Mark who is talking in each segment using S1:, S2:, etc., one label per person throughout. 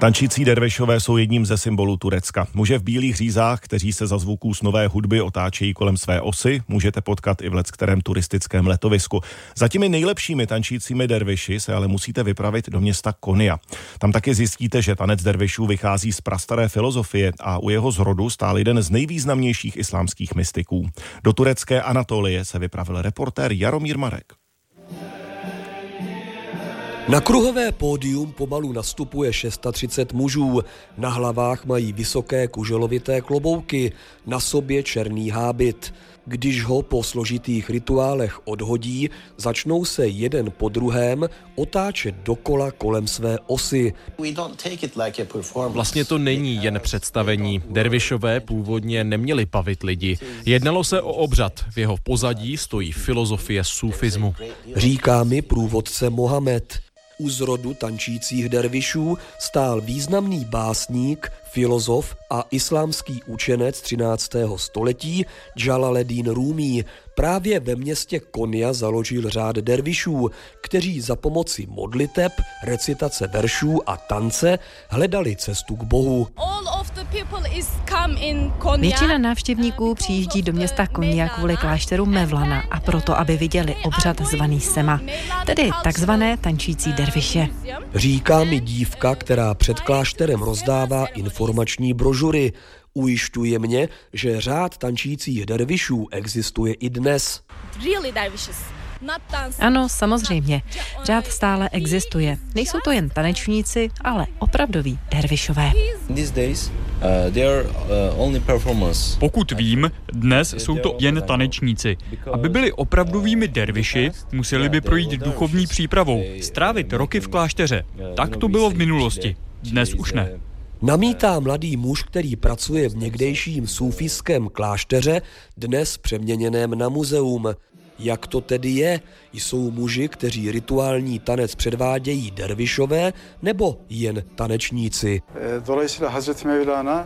S1: Tančící dervišové jsou jedním ze symbolů Turecka. Muže v bílých řízách, kteří se za zvuků snové hudby otáčejí kolem své osy, můžete potkat i v kterém turistickém letovisku. Za těmi nejlepšími tančícími derviši se ale musíte vypravit do města Konia. Tam taky zjistíte, že tanec dervišů vychází z prastaré filozofie a u jeho zrodu stál jeden z nejvýznamnějších islámských mystiků. Do turecké Anatolie se vypravil reportér Jaromír Marek.
S2: Na kruhové pódium pomalu nastupuje 630 mužů. Na hlavách mají vysoké kuželovité klobouky, na sobě černý hábit. Když ho po složitých rituálech odhodí, začnou se jeden po druhém otáčet dokola kolem své osy.
S3: Vlastně to není jen představení. Dervišové původně neměli bavit lidi. Jednalo se o obřad. V jeho pozadí stojí filozofie sufismu.
S2: Říká mi průvodce Mohamed. U zrodu tančících dervišů stál významný básník, filozof a islámský učenec 13. století Jalaledin Rumi, Právě ve městě Konia založil řád dervišů, kteří za pomoci modliteb, recitace veršů a tance hledali cestu k Bohu.
S4: Většina návštěvníků přijíždí do města Konia kvůli klášteru Mevlana a proto, aby viděli obřad zvaný Sema, tedy takzvané tančící derviše.
S2: Říká mi dívka, která před klášterem rozdává informační brožury. Ujišťuje mě, že řád tančících dervišů existuje i dnes.
S4: Ano, samozřejmě. Řád stále existuje. Nejsou to jen tanečníci, ale opravdoví dervišové.
S5: Uh, uh, Pokud vím, dnes jsou to jen tanečníci. Aby byli opravdovými derviši, museli by projít duchovní přípravou, strávit roky v klášteře. Tak to bylo v minulosti. Dnes už ne.
S2: Namítá mladý muž, který pracuje v někdejším sufijském klášteře, dnes přeměněném na muzeum. Jak to tedy je? Jsou muži, kteří rituální tanec předvádějí dervišové nebo jen tanečníci?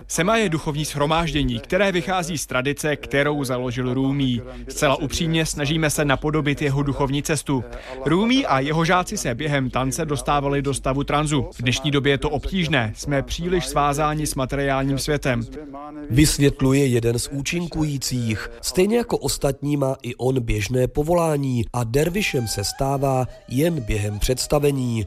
S5: Sema je duchovní shromáždění, které vychází z tradice, kterou založil Rumi. Zcela upřímně snažíme se napodobit jeho duchovní cestu. Rumi a jeho žáci se během tance dostávali do stavu tranzu. V dnešní době je to obtížné, jsme příliš svázáni s materiálním světem.
S2: Vysvětluje jeden z účinkujících. Stejně jako ostatní má i on běžné povolání a dervišem se stává jen během představení.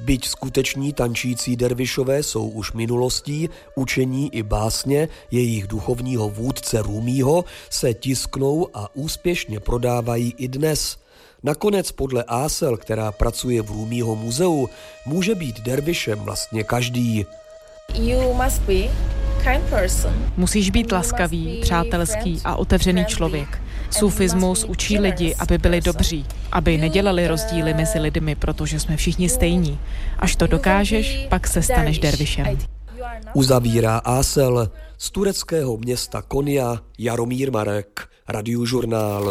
S2: Byť skuteční tančící dervišové jsou už minulostí, učení i básně jejich duchovního vůdce Rumího se tisknou a úspěšně prodávají i dnes. Nakonec podle Ásel, která pracuje v Rumího muzeu, může být dervišem vlastně každý.
S4: You must be Musíš být laskavý, přátelský a otevřený člověk. Sufismus učí lidi, aby byli dobří, aby nedělali rozdíly mezi lidmi, protože jsme všichni stejní. Až to dokážeš, pak se staneš dervišem.
S2: Uzavírá Ásel z tureckého města Konia Jaromír Marek, radiožurnál.